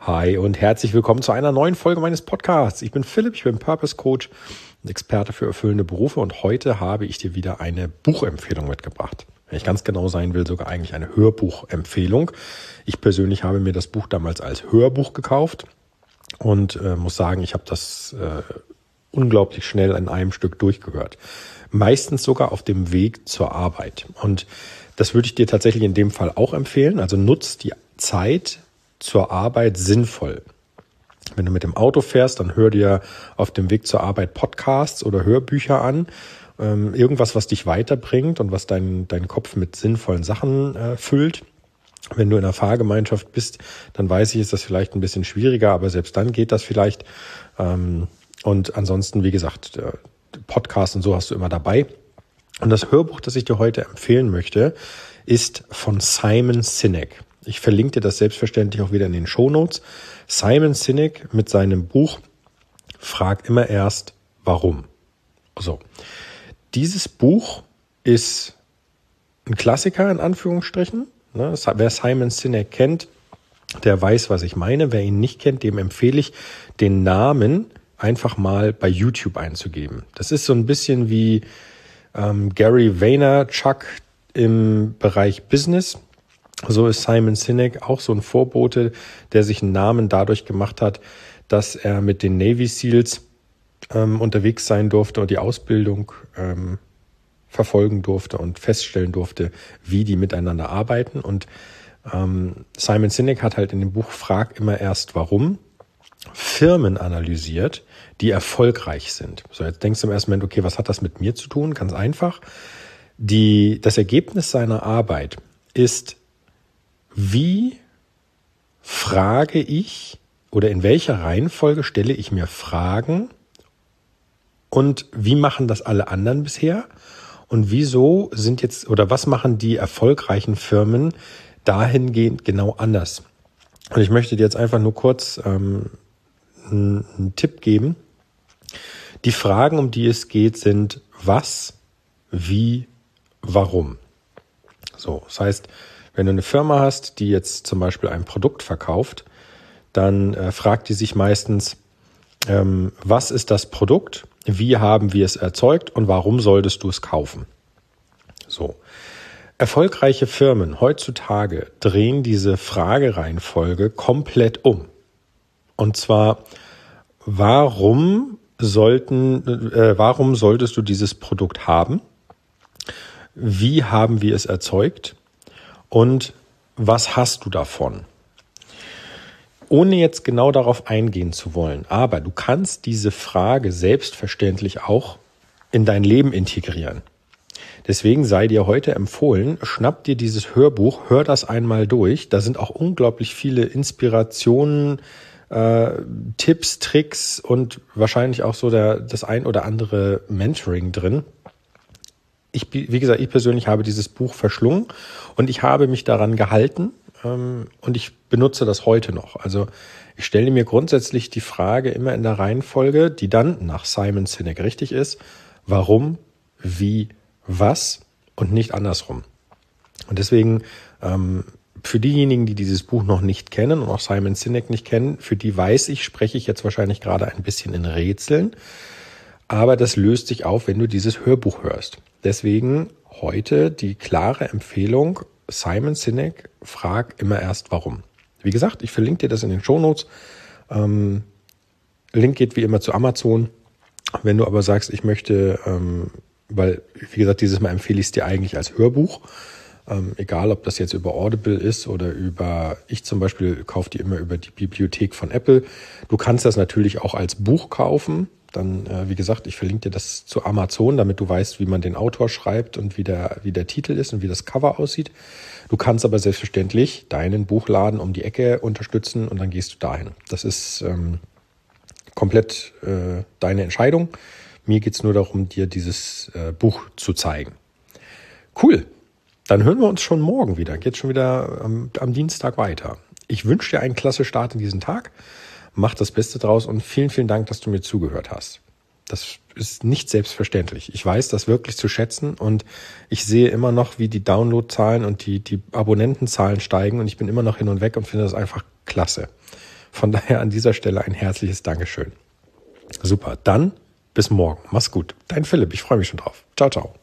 Hi und herzlich willkommen zu einer neuen Folge meines Podcasts. Ich bin Philipp, ich bin Purpose Coach und Experte für erfüllende Berufe und heute habe ich dir wieder eine Buchempfehlung mitgebracht. Wenn ich ganz genau sein will, sogar eigentlich eine Hörbuchempfehlung. Ich persönlich habe mir das Buch damals als Hörbuch gekauft und äh, muss sagen, ich habe das äh, unglaublich schnell in einem Stück durchgehört. Meistens sogar auf dem Weg zur Arbeit. Und das würde ich dir tatsächlich in dem Fall auch empfehlen. Also nutzt die Zeit zur Arbeit sinnvoll. Wenn du mit dem Auto fährst, dann hör dir auf dem Weg zur Arbeit Podcasts oder Hörbücher an. Ähm, irgendwas, was dich weiterbringt und was deinen dein Kopf mit sinnvollen Sachen äh, füllt. Wenn du in einer Fahrgemeinschaft bist, dann weiß ich, ist das vielleicht ein bisschen schwieriger, aber selbst dann geht das vielleicht. Ähm, und ansonsten, wie gesagt, äh, Podcast und so hast du immer dabei. Und das Hörbuch, das ich dir heute empfehlen möchte, ist von Simon Sinek. Ich verlinke dir das selbstverständlich auch wieder in den Show Notes. Simon Sinek mit seinem Buch Frag immer erst, warum. So. Dieses Buch ist ein Klassiker in Anführungsstrichen. Ne, wer Simon Sinek kennt, der weiß, was ich meine. Wer ihn nicht kennt, dem empfehle ich, den Namen einfach mal bei YouTube einzugeben. Das ist so ein bisschen wie ähm, Gary Vaynerchuk im Bereich Business. So ist Simon Sinek auch so ein Vorbote, der sich einen Namen dadurch gemacht hat, dass er mit den Navy SEALs ähm, unterwegs sein durfte und die Ausbildung ähm, verfolgen durfte und feststellen durfte, wie die miteinander arbeiten. Und ähm, Simon Sinek hat halt in dem Buch Frag immer erst warum Firmen analysiert, die erfolgreich sind. So, jetzt denkst du im ersten Moment, okay, was hat das mit mir zu tun? Ganz einfach. Die, das Ergebnis seiner Arbeit ist wie frage ich oder in welcher Reihenfolge stelle ich mir Fragen und wie machen das alle anderen bisher und wieso sind jetzt oder was machen die erfolgreichen Firmen dahingehend genau anders? Und ich möchte dir jetzt einfach nur kurz ähm, einen, Tipp geben. Die Fragen, um die es geht, sind was, wie, warum. So, das heißt, wenn du eine Firma hast, die jetzt zum Beispiel ein Produkt verkauft, dann äh, fragt die sich meistens, ähm, was ist das Produkt, wie haben wir es erzeugt und warum solltest du es kaufen? So. Erfolgreiche Firmen heutzutage drehen diese Fragereihenfolge komplett um. Und zwar, warum sollten, äh, warum solltest du dieses Produkt haben? Wie haben wir es erzeugt? Und was hast du davon? Ohne jetzt genau darauf eingehen zu wollen, aber du kannst diese Frage selbstverständlich auch in dein Leben integrieren. Deswegen sei dir heute empfohlen, schnapp dir dieses Hörbuch, hör das einmal durch. Da sind auch unglaublich viele Inspirationen, äh, Tipps, Tricks und wahrscheinlich auch so der, das ein oder andere Mentoring drin ich, wie gesagt, ich persönlich habe dieses Buch verschlungen und ich habe mich daran gehalten ähm, und ich benutze das heute noch. Also ich stelle mir grundsätzlich die Frage immer in der Reihenfolge, die dann nach Simon Sinek richtig ist, warum, wie, was und nicht andersrum. Und deswegen ähm, für diejenigen, die dieses Buch noch nicht kennen und auch Simon Sinek nicht kennen, für die weiß ich, spreche ich jetzt wahrscheinlich gerade ein bisschen in Rätseln. Aber das löst sich auf, wenn du dieses Hörbuch hörst. Deswegen heute die klare Empfehlung, Simon Sinek, frag immer erst warum. Wie gesagt, ich verlinke dir das in den Shownotes. Ähm, Link geht wie immer zu Amazon. Wenn du aber sagst, ich möchte, ähm, weil, wie gesagt, dieses Mal empfehle ich es dir eigentlich als Hörbuch. Ähm, egal, ob das jetzt über Audible ist oder über, ich zum Beispiel kaufe die immer über die Bibliothek von Apple. Du kannst das natürlich auch als Buch kaufen dann, äh, wie gesagt, ich verlinke dir das zu Amazon, damit du weißt, wie man den Autor schreibt und wie der, wie der Titel ist und wie das Cover aussieht. Du kannst aber selbstverständlich deinen Buchladen um die Ecke unterstützen und dann gehst du dahin. Das ist ähm, komplett äh, deine Entscheidung. Mir geht's nur darum, dir dieses äh, Buch zu zeigen. Cool. Dann hören wir uns schon morgen wieder. Geht schon wieder am, am Dienstag weiter. Ich wünsche dir einen klasse Start in diesen Tag mach das Beste draus und vielen, vielen Dank, dass du mir zugehört hast. Das ist nicht selbstverständlich. Ich weiß das wirklich zu schätzen und ich sehe immer noch, wie die Downloadzahlen und die, die Abonnentenzahlen steigen und ich bin immer noch hin und weg und finde das einfach klasse. Von daher an dieser Stelle ein herzliches Dankeschön. Super, dann bis morgen. Mach's gut. Dein Philipp, ich freue mich schon drauf. Ciao, ciao.